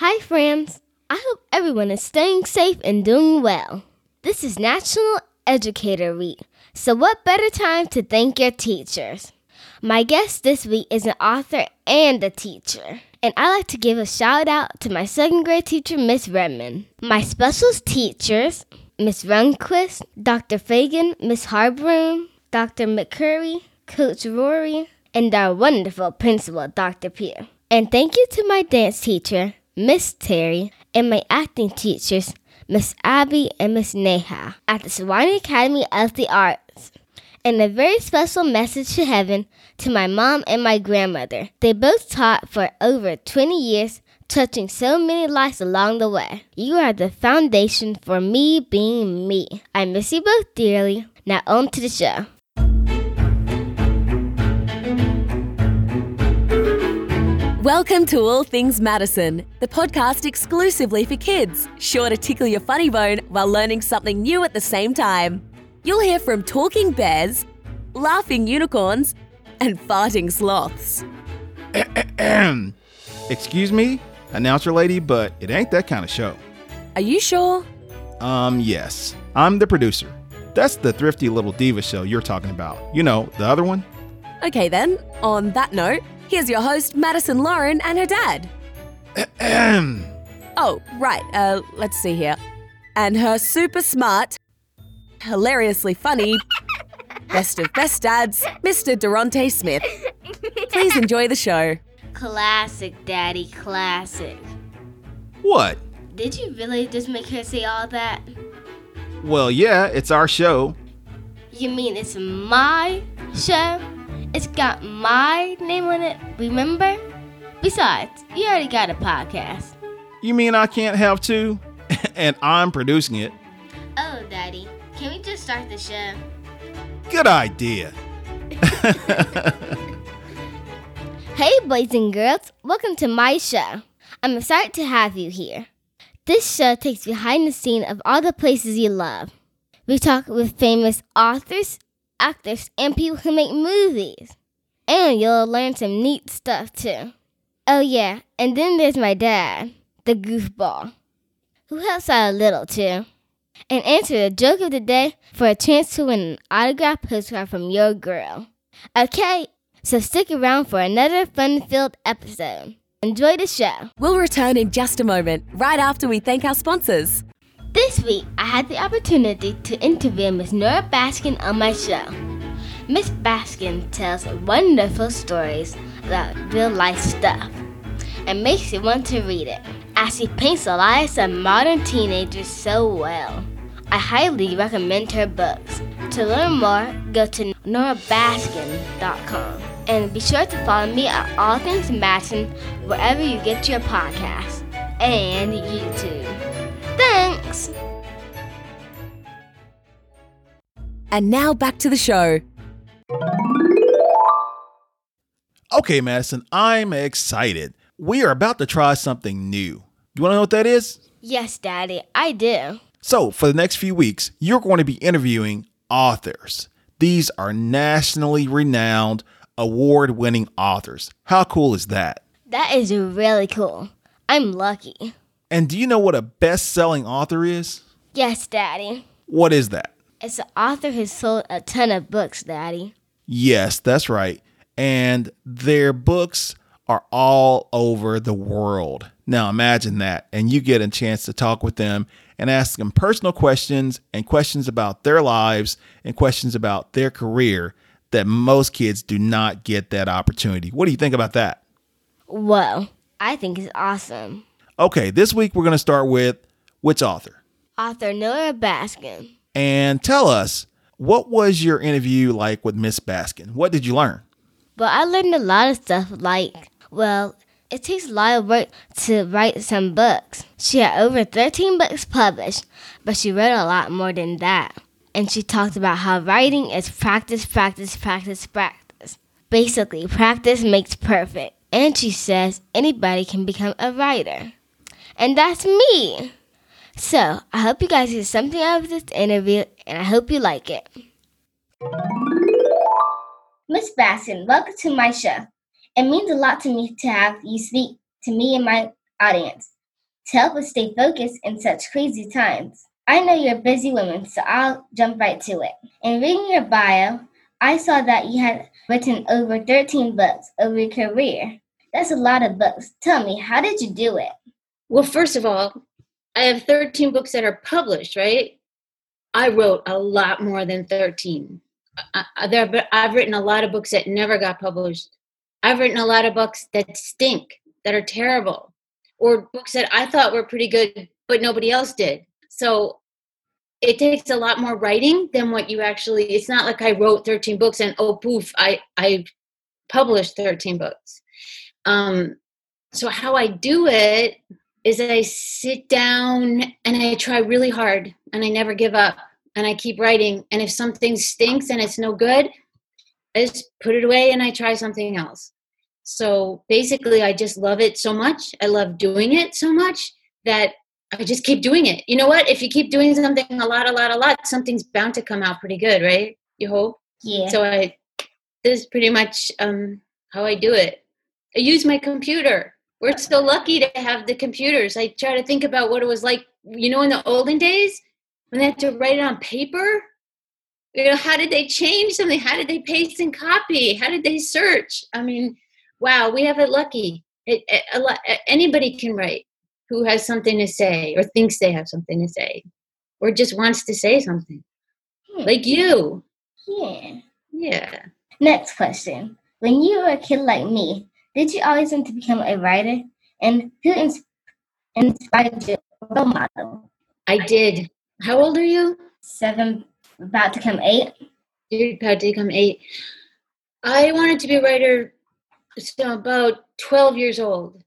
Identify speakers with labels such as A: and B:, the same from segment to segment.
A: Hi, friends. I hope everyone is staying safe and doing well. This is National Educator Week, so what better time to thank your teachers? My guest this week is an author and a teacher. And I like to give a shout out to my second grade teacher, Miss Redmond. My special teachers, Miss Runquist, Dr. Fagan, Miss Harbroom, Dr. McCurry, Coach Rory, and our wonderful principal, Dr. Pierre. And thank you to my dance teacher, Miss Terry, and my acting teachers, Miss Abby and Miss Neha, at the Sewanee Academy of the Arts. And a very special message to heaven to my mom and my grandmother. They both taught for over 20 years, touching so many lives along the way. You are the foundation for me being me. I miss you both dearly. Now on to the show.
B: Welcome to All Things Madison, the podcast exclusively for kids, sure to tickle your funny bone while learning something new at the same time. You'll hear from talking bears, laughing unicorns, and farting sloths.
C: Excuse me, announcer lady, but it ain't that kind of show.
B: Are you sure?
C: Um, yes. I'm the producer. That's the thrifty little diva show you're talking about. You know, the other one?
B: Okay, then, on that note, here's your host, Madison Lauren, and her dad. oh, right, uh, let's see here. And her super smart, hilariously funny, best of best dads, Mr. Durante Smith. Please enjoy the show.
A: Classic, Daddy, classic.
C: What?
A: Did you really just make her say all that?
C: Well, yeah, it's our show.
A: You mean it's my show? It's got my name on it, remember? Besides, you already got a podcast.
C: You mean I can't have two? and I'm producing it.
A: Oh, Daddy, can we just start the show?
C: Good idea.
A: hey, boys and girls, welcome to my show. I'm excited to have you here. This show takes behind the scene of all the places you love. We talk with famous authors, actors, and people who make movies. And you'll learn some neat stuff too. Oh, yeah, and then there's my dad, the goofball, who helps out a little too. And answer the joke of the day for a chance to win an autographed postcard from your girl. Okay, so stick around for another fun filled episode. Enjoy the show.
B: We'll return in just a moment, right after we thank our sponsors.
A: This week, I had the opportunity to interview Miss Nora Baskin on my show. Miss Baskin tells wonderful stories about real life stuff and makes you want to read it, as she paints the lives of modern teenagers so well. I highly recommend her books. To learn more, go to norabaskin.com. And be sure to follow me at All Things Madison wherever you get your podcasts and YouTube. Thanks!
B: And now back to the show.
C: Okay, Madison, I'm excited. We are about to try something new. You want to know what that is?
A: Yes, Daddy, I do.
C: So, for the next few weeks, you're going to be interviewing authors. These are nationally renowned, award winning authors. How cool is that?
A: That is really cool. I'm lucky.
C: And do you know what a best selling author is?
A: Yes, Daddy.
C: What is that?
A: It's an author who sold a ton of books, Daddy.
C: Yes, that's right. And their books are all over the world. Now imagine that. And you get a chance to talk with them and ask them personal questions and questions about their lives and questions about their career that most kids do not get that opportunity. What do you think about that?
A: Whoa, I think it's awesome.
C: Okay, this week we're going to start with which author?
A: Author Nora Baskin.
C: And tell us, what was your interview like with Miss Baskin? What did you learn?
A: Well, I learned a lot of stuff like, well, it takes a lot of work to write some books. She had over 13 books published, but she wrote a lot more than that. And she talked about how writing is practice, practice, practice, practice. Basically, practice makes perfect. And she says anybody can become a writer. And that's me. So, I hope you guys get something out of this interview, and I hope you like it. Miss Baskin, welcome to my show. It means a lot to me to have you speak to me and my audience.
D: to help us stay focused in such crazy times. I know you're a busy woman, so I'll jump right to it. In reading your bio, I saw that you had written over 13 books over your career. That's a lot of books. Tell me, how did you do it?
E: Well, first of all, I have 13 books that are published, right? I wrote a lot more than 13. I, there, I've written a lot of books that never got published. I've written a lot of books that stink, that are terrible, or books that I thought were pretty good, but nobody else did. So it takes a lot more writing than what you actually it's not like i wrote 13 books and oh poof i i published 13 books um so how i do it is i sit down and i try really hard and i never give up and i keep writing and if something stinks and it's no good i just put it away and i try something else so basically i just love it so much i love doing it so much that I just keep doing it. You know what? If you keep doing something a lot, a lot, a lot, something's bound to come out pretty good, right? You hope.
D: Yeah.
E: So I, this is pretty much um, how I do it. I use my computer. We're so lucky to have the computers. I try to think about what it was like, you know, in the olden days when they had to write it on paper. You know, how did they change something? How did they paste and copy? How did they search? I mean, wow, we have it lucky. It, it, a lot, anybody can write who has something to say or thinks they have something to say or just wants to say something. Hmm. Like you.
D: Yeah.
E: Yeah.
D: Next question. When you were a kid like me, did you always want to become a writer? And who ins- inspired you role model?
E: I did. How old are you?
D: Seven, about to come eight.
E: You're about to come eight. I wanted to be a writer so about 12 years old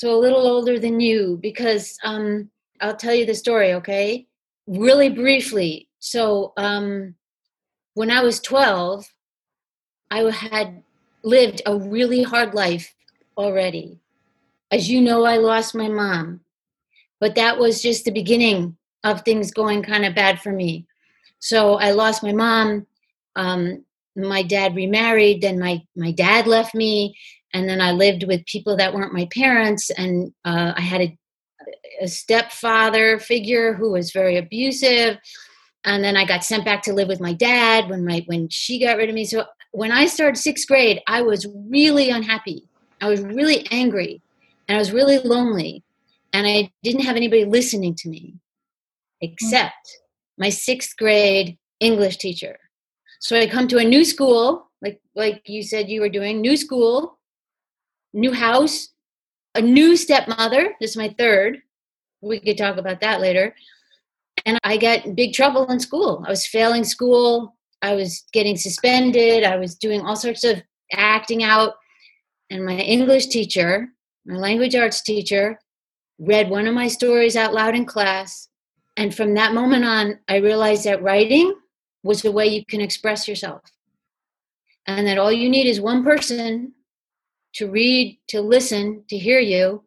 E: so a little older than you, because um, I'll tell you the story, okay? Really briefly. So um, when I was 12, I had lived a really hard life already. As you know, I lost my mom, but that was just the beginning of things going kind of bad for me. So I lost my mom. Um, my dad remarried. Then my my dad left me, and then I lived with people that weren't my parents, and uh, I had a, a stepfather figure who was very abusive, and then I got sent back to live with my dad when my when she got rid of me. So when I started sixth grade, I was really unhappy. I was really angry, and I was really lonely, and I didn't have anybody listening to me, except my sixth grade English teacher. So I come to a new school, like like you said you were doing, new school, new house, a new stepmother. This is my third. We could talk about that later. And I got big trouble in school. I was failing school. I was getting suspended. I was doing all sorts of acting out. And my English teacher, my language arts teacher, read one of my stories out loud in class. And from that moment on, I realized that writing was the way you can express yourself. And that all you need is one person to read, to listen, to hear you.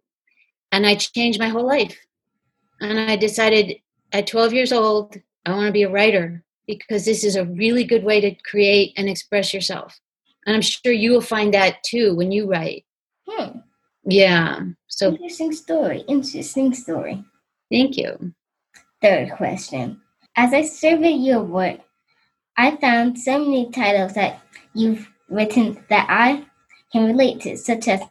E: And I changed my whole life. And I decided at 12 years old, I want to be a writer because this is a really good way to create and express yourself. And I'm sure you will find that too when you write.
D: Hmm.
E: Yeah. So
D: interesting story. Interesting story.
E: Thank you.
D: Third question. As I surveyed your work, I found so many titles that you've written that I can relate to, such as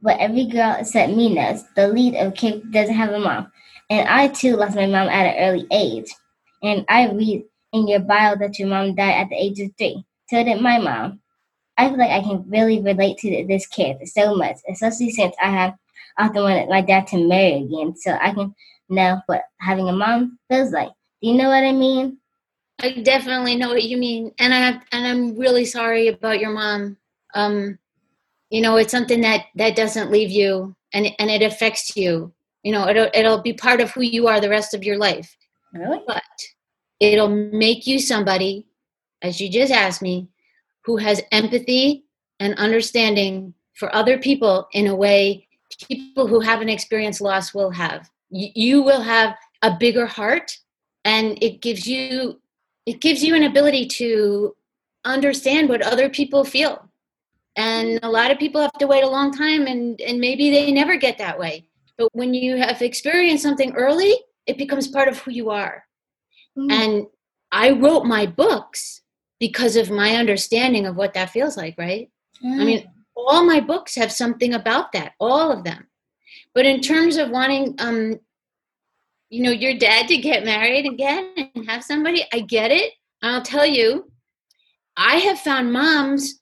D: What Every Girl Except Me Knows, the lead of Kid Doesn't Have a Mom. And I too lost my mom at an early age. And I read in your bio that your mom died at the age of three. So did my mom. I feel like I can really relate to this kid so much, especially since I have often wanted my dad to marry again, so I can know what having a mom feels like. Do you know what I mean?
E: I definitely know what you mean, and I have, and I'm really sorry about your mom. Um, you know it's something that that doesn't leave you and and it affects you you know it'll it'll be part of who you are the rest of your life
D: really
E: but it'll make you somebody as you just asked me who has empathy and understanding for other people in a way people who haven't experienced loss will have. You, will have a bigger heart and it gives you it gives you an ability to understand what other people feel. And a lot of people have to wait a long time and and maybe they never get that way. But when you have experienced something early, it becomes part of who you are.
A: Mm.
E: And I wrote my books because of my understanding of what that feels like, right? I mean, all my books have something about that, all of them. But in terms of wanting, um, you know, your dad to get married again and have somebody, I get it. I'll tell you, I have found moms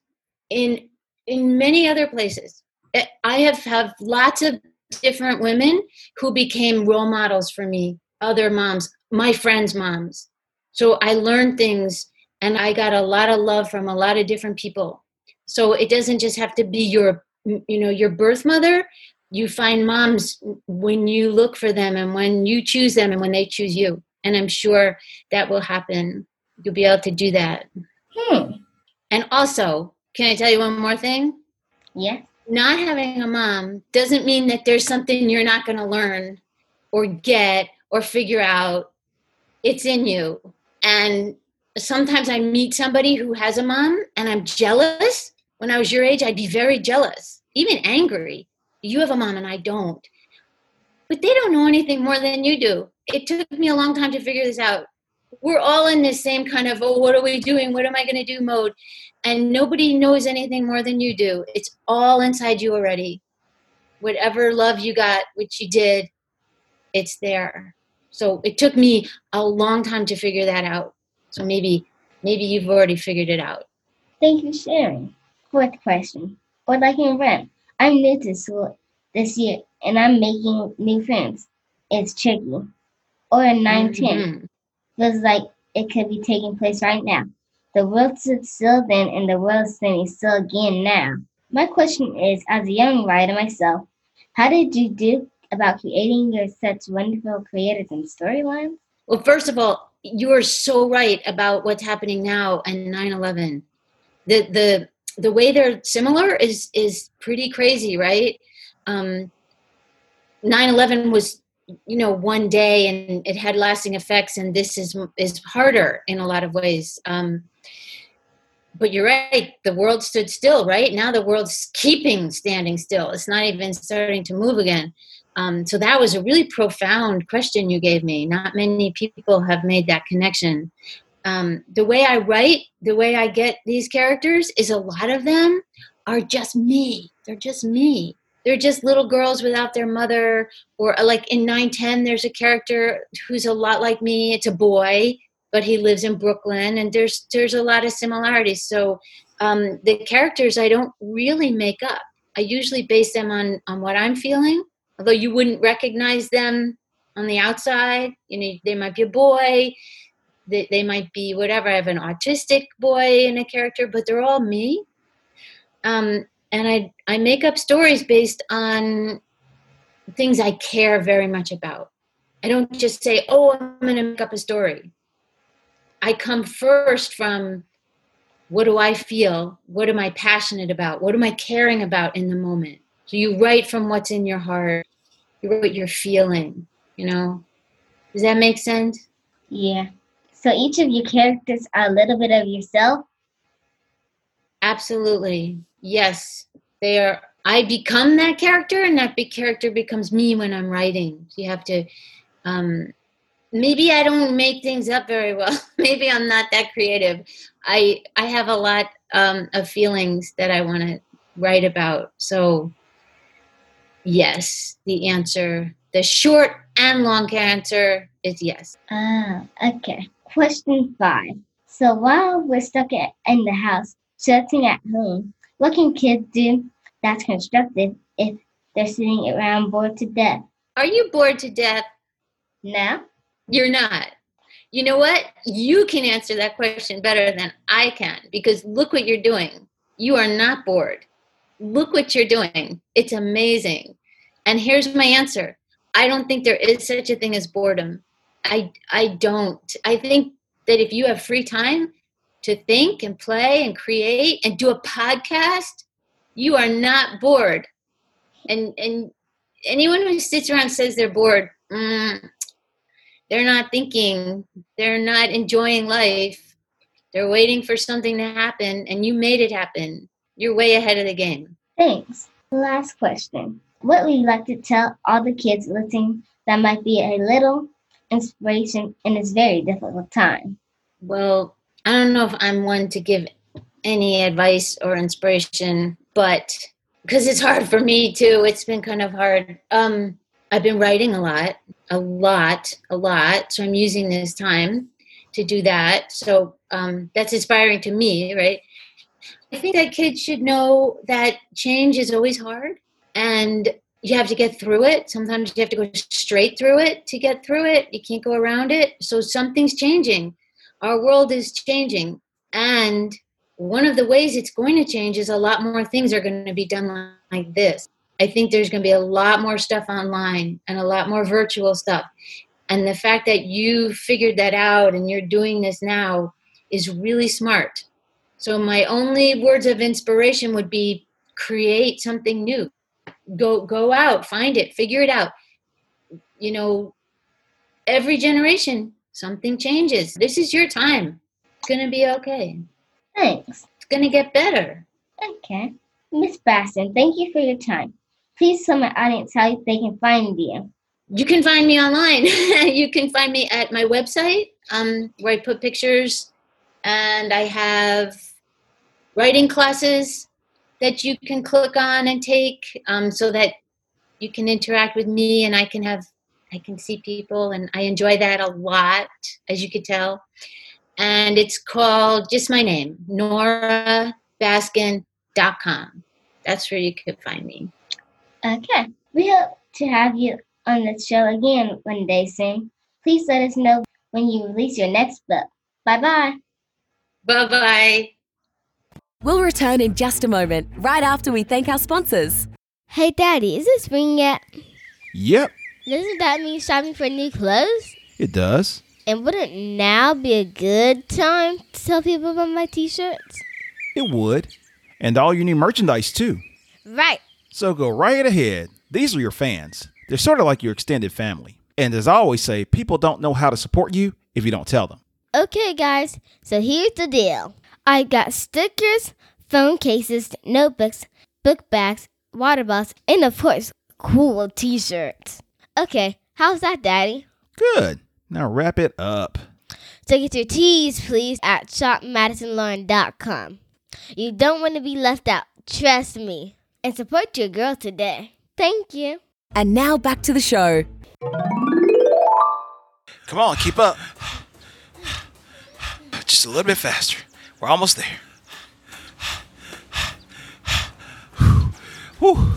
E: in in many other places. Eh, I have have lots of different women who became role models for me, other moms, my friends' moms. So I learned things and I got a lot of love from a lot of different people. So it doesn't just have to be your you know your birth mother. You find moms when you look for them and when you choose them and when they choose you. And I'm sure that will happen. You'll be able to do that.
A: Hmm.
E: And also, can I tell you one more thing?
A: Yeah.
E: Not having a mom doesn't mean that there's something you're not going to learn or get or figure out. It's in you. And sometimes I meet somebody who has a mom and I'm jealous. When I was your age, I'd be very jealous, even angry. You have a mom and I don't. But they don't know anything more than you do. It took me a long time to figure this out. We're all in this same kind of, oh, what are we doing? What am I going to do mode? And nobody knows anything more than you do. It's all inside you already. Whatever love you got, which you did, it's there. So it took me a long time to figure that out. So maybe maybe you've already figured it out.
A: Thank you for sharing. Fourth question. What I can rent? I'm new to school this year and I'm making new friends. It's tricky. Or a 910
E: Mhm.
A: feels like it could be taking place right now. The world stood still then and the world is standing still again now. My question is, as a young writer myself, how did you do about creating your such wonderful creators and storylines?
E: Well, first of all, you are so right about what's happening now and 9/11. The the the way they're similar is is pretty crazy, right? Um 9/11 was you know one day and it had lasting effects and this is is harder in a lot of ways. Um but you're right, the world stood still, right? Now the world's keeping standing still. It's not even starting to move again. Um, so that was a really profound question you gave me. Not many people have made that connection. Um, the way I write, the way I get these characters is a lot of them are just me. They're just me. They're just little girls without their mother. Or uh, like in 910, there's a character who's a lot like me. It's a boy, but he lives in Brooklyn, and there's there's a lot of similarities. So um, the characters I don't really make up. I usually base them on on what I'm feeling although you wouldn't recognize them on the outside you know they might be a boy they, they might be whatever i have an autistic boy in a character but they're all me. Um, and i i make up stories based on things i care very much about. I don't just say oh i'm going to make up a story. I come first from what do i feel? What am i passionate about? What am i caring about in the moment? So you write from what's in your heart what you're feeling you know? Does that make sense?
A: Yeah. So each of your characters are a little bit of yourself.
E: absolutely. Yes. They are i become that character and that big character becomes me when i'm writing. So you have to um maybe i don't make things up very well. Maybe i'm not that creative. I i have a lot um of feelings that i want to write about. So yes the answer the short and long answer is yes
A: Ah, okay. Question five. So while we're stuck at, in the house, sitting at home, what can kids do that's constructive if they're sitting around bored to death?
E: are you bored to death
A: No?
E: You're not. You know what? You can answer that question better than I can because look what you're doing. You are not bored. Look what you're doing. It's amazing. And here's my answer. I don't think there is such a thing as boredom. I I don't. I think that if you have free time to think and play and create and do a podcast, you are not bored. And and anyone who sits around says they're bored, mm, they're not thinking they're not enjoying life they're waiting for something to happen and you made it happen you're way ahead of the game
A: Thanks. Last question. what would you like to tell all the kids listening that might be a little inspiration in this very difficult time?
E: Well, I don't know if I'm one to give any advice or inspiration, but because it's hard for me too, it's been kind of hard. Um, I've been writing a lot, a lot, a lot. So I'm using this time to do that. So um, that's inspiring to me, right? I think that kids should know that change is always hard and you have to get through it. Sometimes you have to go straight through it to get through it. You can't go around it. So something's changing. Our world is changing. And one of the ways it's going to change is a lot more things are going to be done like this. I think there's going to be a lot more stuff online and a lot more virtual stuff. And the fact that you figured that out and you're doing this now is really smart. So my only words of inspiration would be create something new. Go go out, find it, figure it out. You know, every generation something changes. This is your time. It's going to be okay.
A: Thanks.
E: It's going to get better.
A: Okay. Miss Baskin, thank you for your time. Please tell my audience how they can find you.
E: You can find me online. you can find me at my website um, where I put pictures and I have writing classes that you can click on and take um, so that you can interact with me and I can have I can see people and I enjoy that a lot as you could tell. And it's called just my name, norabaskin.com. That's where you could find me.
A: Okay. We hope to have you on the show again one day soon. Please let us know when you release your next book. Bye bye.
E: Bye bye.
B: We'll return in just a moment, right after we thank our sponsors.
A: Hey, Daddy, is it spring yet?
C: Yep,
A: Doesn't that mean shopping for new clothes?
C: it does.
A: And wouldn't now be a good time to tell people about my t shirts?
C: It would. And all your new merchandise, too.
A: Right.
C: So go right ahead. These are your fans. They're sort of like your extended family. And as I always say, people don't know how to support you if you don't tell them.
A: Okay, guys, so here's the deal I got stickers, phone cases, notebooks, book bags, water bottles, and of course, cool t shirts. Okay, how's that, Daddy?
C: Good. Now wrap it up.
A: So get your teas, please, at shopmadisonlauren.com. You don't want to be left out, trust me. And support your girl today. Thank you.
B: And now back to the show.
C: Come on, keep up. Just a little bit faster. We're almost there. Whew.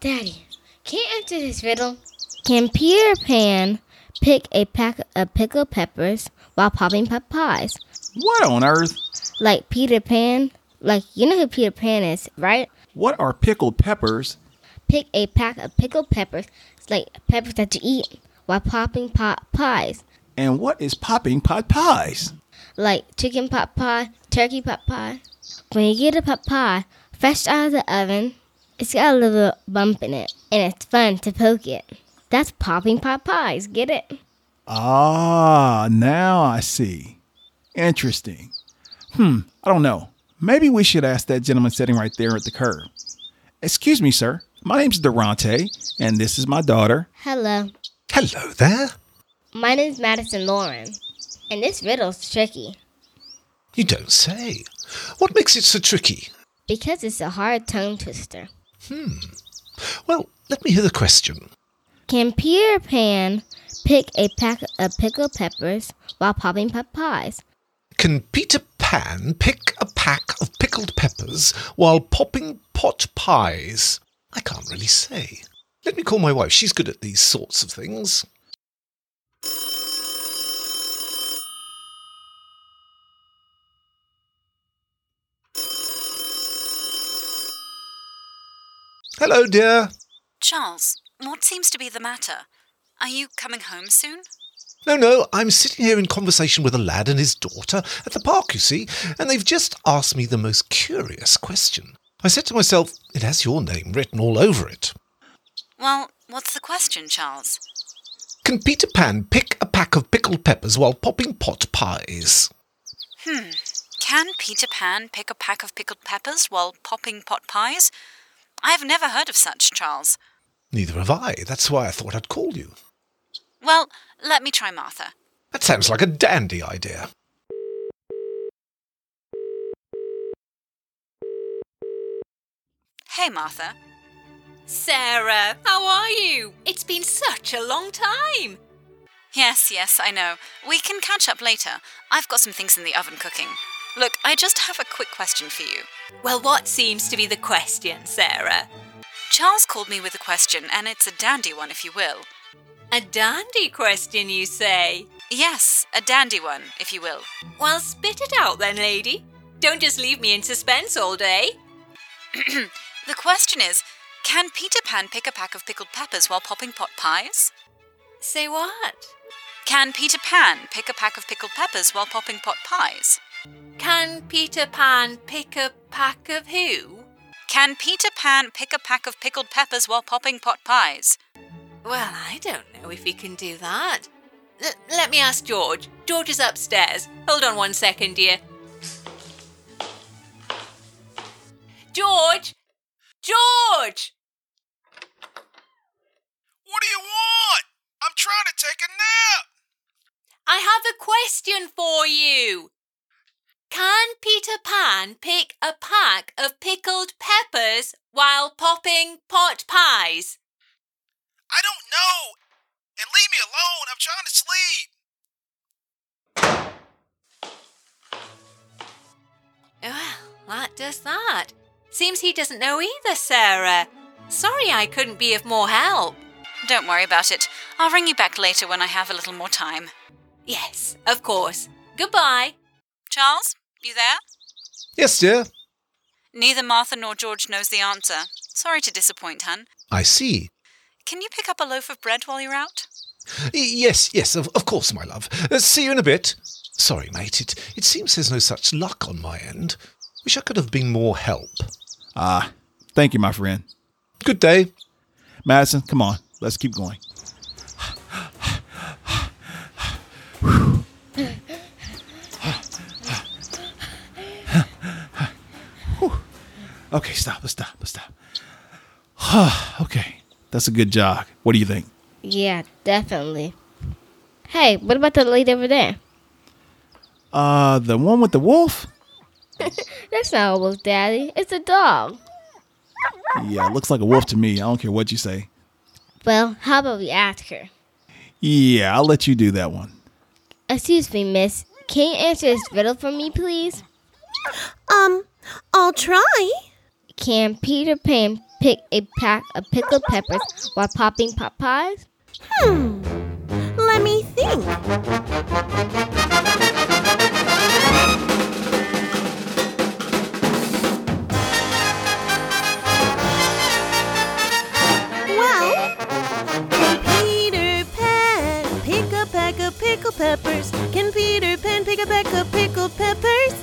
A: Daddy, can you answer this riddle? Can Peter Pan pick a pack of pickled peppers while popping pot pies?
C: What on earth?
A: Like Peter Pan? Like, you know who Peter Pan is, right?
C: What are pickled peppers?
A: Pick a pack of pickled peppers, it's like peppers that you eat, while popping pot pies.
C: And what is popping pot pies?
A: Like chicken pot pie, turkey pot pie. When you get a pot pie fresh out of the oven, it's got a little bump in it, and it's fun to poke it. That's popping pot pies, get it?
C: Ah, now I see. Interesting. Hmm, I don't know. Maybe we should ask that gentleman sitting right there at the curb. Excuse me, sir. My name's Durante, and this is my daughter.
A: Hello.
F: Hello there.
A: My name's Madison Lauren, and this riddle's tricky
F: You don't say. What makes it so tricky?
A: because it's a hard tongue twister. Hmm.
F: Well, let me hear the question.
A: Can Peter Pan pick a pack of pickled peppers while popping pot pies?
F: Can Peter Pan pick a pack of pickled peppers while popping pot pies? I can't really say. Let me call my wife. She's good at these sorts of things. Hello, dear.
G: Charles, what seems to be the matter? Are you coming home soon?
F: No, no, I'm sitting here in conversation with a lad and his daughter at the park, you see, and they've just asked me the most curious question. I said to myself, it has your name written all over it.
G: Well, what's the question, Charles?
F: Can Peter Pan pick a pack of pickled peppers while popping pot pies?
G: Hmm. Can Peter Pan pick a pack of pickled peppers while popping pot pies? I've never heard of such, Charles.
F: Neither have I. That's why I thought I'd call you.
G: Well, let me try Martha.
F: That sounds like a dandy idea.
G: Hey, Martha.
H: Sarah, how are you? It's been such a long time.
G: Yes, yes, I know. We can catch up later. I've got some things in the oven cooking. Look, I just have a quick question for you.
H: Well, what seems to be the question, Sarah?
G: Charles called me with a question, and it's a dandy one, if you will.
H: A dandy question, you say?
G: Yes, a dandy one, if you will.
H: Well, spit it out then, lady. Don't just leave me in suspense all day.
G: The question is Can Peter Pan pick a pack of pickled peppers while popping pot pies?
H: Say what?
G: Can Peter Pan pick a pack of pickled peppers while popping pot pies?
H: Can Peter Pan pick a pack of who?
G: Can Peter Pan pick a pack of pickled peppers while popping pot pies?
H: Well, I don't know if he can do that. L- let me ask George. George is upstairs. Hold on one second, dear. George! George!
C: What do you want? I'm trying to take a nap.
H: I have a question for you. Can Peter Pan pick a pack of pickled peppers while popping pot pies?
C: I don't know. And leave me alone. I'm trying to sleep.
H: Well, that does that. Seems he doesn't know either, Sarah. Sorry I couldn't be of more help.
G: Don't worry about it. I'll ring you back later when I have a little more time.
H: Yes, of course. Goodbye.
G: Charles, you there?
F: Yes, dear.
G: Neither Martha nor George knows the answer. Sorry to disappoint, hun.
F: I see.
G: Can you pick up a loaf of bread while you're out?
F: Yes, yes, of, of course, my love. Uh, see you in a bit. Sorry, mate. It, it seems there's no such luck on my end. Wish I could have been more help.
C: Ah, thank you, my friend.
F: Good day.
C: Madison, come on. Let's keep going. Okay, stop. Let's stop. Let's stop. okay, that's a good jog. What do you think?
A: Yeah, definitely. Hey, what about the lady over there?
C: Uh, the one with the wolf?
A: That's not a wolf, Daddy. It's a dog.
C: Yeah, it looks like a wolf to me. I don't care what you say.
A: Well, how about we ask her?
C: Yeah, I'll let you do that one.
A: Excuse me, miss. Can you answer this riddle for me, please?
I: Um, I'll try.
A: Can Peter Pan pick a pack of pickled peppers while popping pot pies?
I: Hmm. Let me think. Well, can Peter Pan pick a pack of pickled peppers? Can Peter Pan pick a pack of pickled peppers?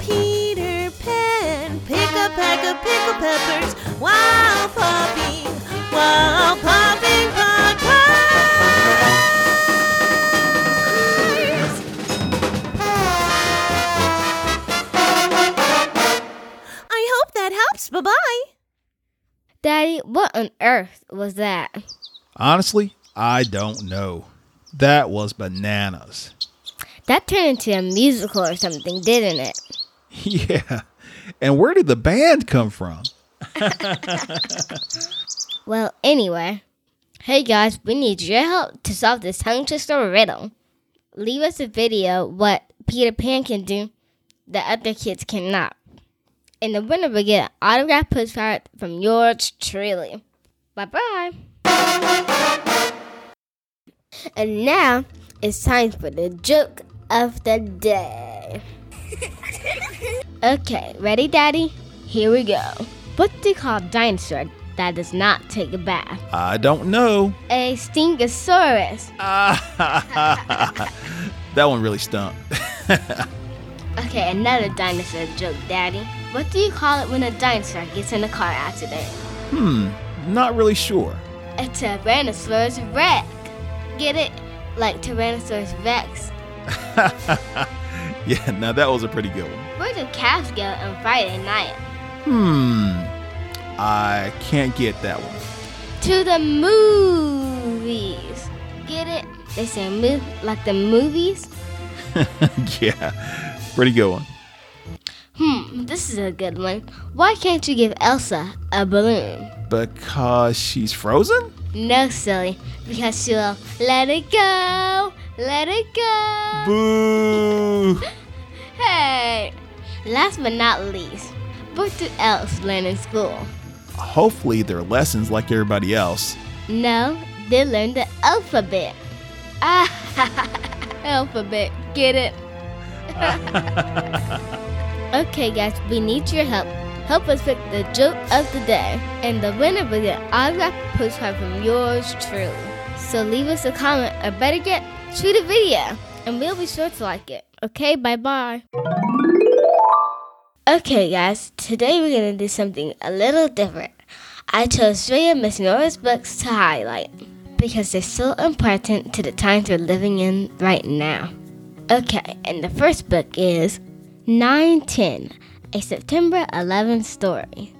I: Peter Pan pick a pack of pickled peppers while popping, while popping pot pies. I hope that helps. Bye bye.
A: Daddy, what on earth was that?
C: Honestly, I don't know. That was bananas.
A: That turned into a musical or something, didn't it?
C: Yeah. And where did the band come from?
A: Well, anyway. Hey guys, we need your help to solve this tongue twister riddle. Leave us a video what Peter Pan can do that other kids cannot. And the winner will get an autographed postcard from yours truly. Bye bye. And now it's time for the joke of the day. okay, ready, Daddy? Here we go. What do you call a dinosaur that does not take a bath?
C: I don't know.
A: A stingosaurus.
C: that one really stunk.
A: Okay, another dinosaur joke, Daddy. What do you call it when a dinosaur gets in a car accident?
C: hmm, not really sure.
A: A Tyrannosaurus Rex. Get it? Like Tyrannosaurus Rex.
C: Yeah, now that was a pretty good one.
A: Where do calves go on Friday night?
C: Hmm, I can't get that one.
A: To the movies. Get it? They say move like the movies.
C: yeah, pretty good one.
A: Hmm, this is a good one. Why can't you give Elsa a balloon?
C: Because she's frozen?
A: No, silly. Because she'll let it go, let it go.
C: Boo!
A: Hey! Last but not least, what do elves learn in school?
C: Hopefully, their lessons like everybody else.
A: No, they learn the alphabet. Ah, alphabet. Get it? okay, guys, we need your help. Help us pick the joke of the day, and the winner will get an autographed postcard from yours truly. So leave us a comment, or better yet, shoot a video, and we'll be sure to like it. Okay, bye bye. Okay, guys, today we're gonna do something a little different. I chose three of Miss Nora's books to highlight because they're so important to the times we're living in right now. Okay, and the first book is 910, a September 11 story.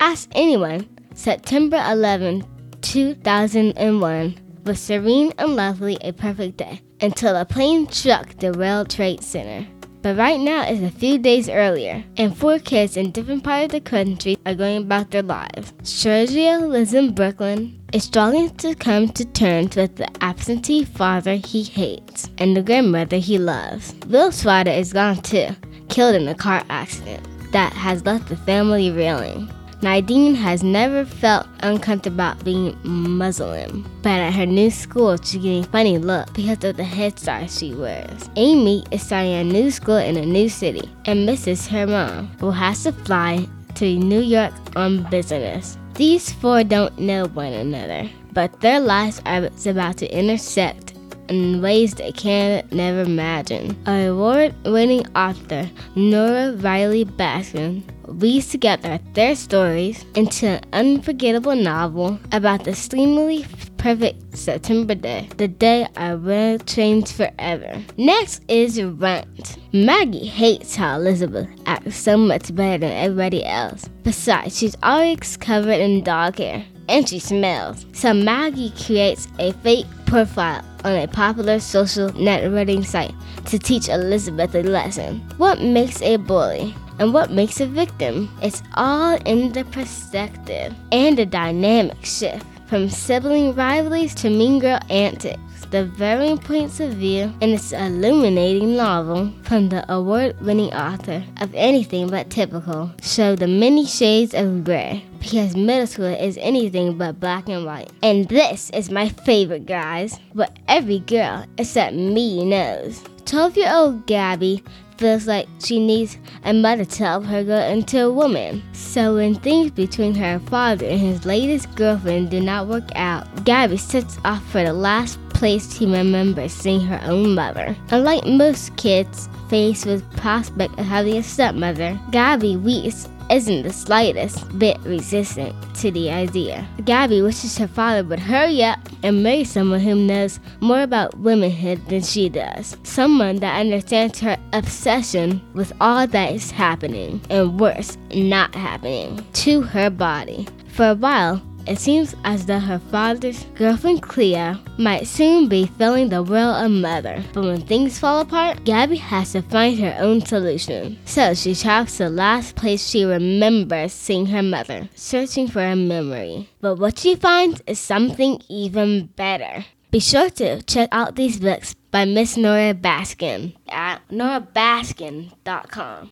A: Ask anyone, September 11, 2001 was serene and lovely, a perfect day, until a plane struck the World Trade Center. But right now is a few days earlier, and four kids in different parts of the country are going about their lives. Sergio lives in Brooklyn, is struggling to come to terms with the absentee father he hates and the grandmother he loves. Will's father is gone too, killed in a car accident that has left the family reeling. Nadine has never felt uncomfortable about being Muslim, but at her new school, she's getting funny look because of the headscarf she wears. Amy is starting a new school in a new city and misses her mom, who has to fly to New York on business. These four don't know one another, but their lives are about to intersect in ways they can never imagine. Award winning author Nora Raleigh Baskin weaves together their stories into an unforgettable novel about the seemingly perfect September day, the day our world changed forever. Next is Runt. Maggie hates how Elizabeth acts so much better than everybody else. Besides, she's always covered in dog hair and she smells. So Maggie creates a fake profile on a popular social networking site to teach Elizabeth a lesson. What makes a bully? And what makes a victim? It's all in the perspective and the dynamic shift from sibling rivalries to mean girl antics. The varying points of view in this illuminating novel from the award winning author of Anything But Typical show the many shades of gray because middle school is anything but black and white. And this is my favorite, guys. What every girl except me knows. 12 year old Gabby feels like she needs a mother to help her grow into a woman. So when things between her father and his latest girlfriend do not work out, Gabby sets off for the last place he remembers seeing her own mother. Unlike most kids faced with prospect of having a stepmother, Gabby weeps isn't the slightest bit resistant to the idea. Gabby wishes her father would hurry up and marry someone who knows more about womanhood than she does. Someone that understands her obsession with all that is happening, and worse, not happening, to her body. For a while, it seems as though her father's girlfriend Cleo might soon be filling the role of mother. But when things fall apart, Gabby has to find her own solution. So she travels to the last place she remembers seeing her mother, searching for a memory. But what she finds is something even better. Be sure to check out these books by Miss Nora Baskin at norabaskin.com.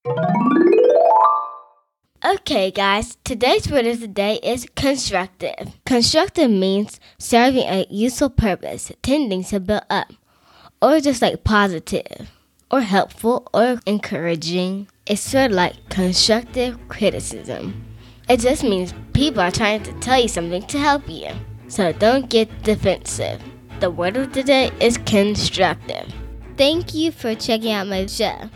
A: Okay, guys, today's word of the day is constructive. Constructive means serving a useful purpose, tending to build up, or just like positive, or helpful, or encouraging. It's sort of like constructive criticism. It just means people are trying to tell you something to help you, so don't get defensive. The word of the day is constructive. Thank you for checking out my show.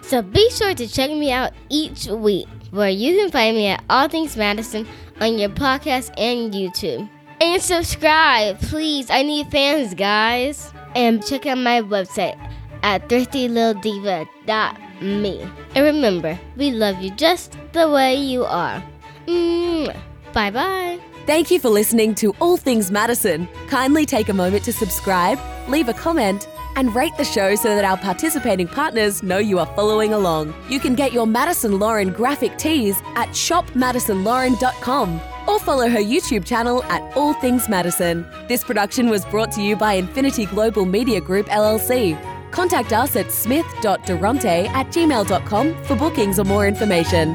A: So be sure to check me out each week, where you can find me at All Things Madison on your podcast and YouTube. And subscribe, please. I need fans, guys. And check out my website at thriftylittlediva.me. And remember, we love you just the way you are. Mm. Bye bye.
B: Thank you for listening to All Things Madison. Kindly take a moment to subscribe, leave a comment, and rate the show so that our participating partners know you are following along. You can get your Madison Lauren graphic tees at shopmadisonlauren.com or follow her YouTube channel at All Things Madison. This production was brought to you by Infinity Global Media Group LLC. Contact us at smith.durante at gmail.com for bookings or more information.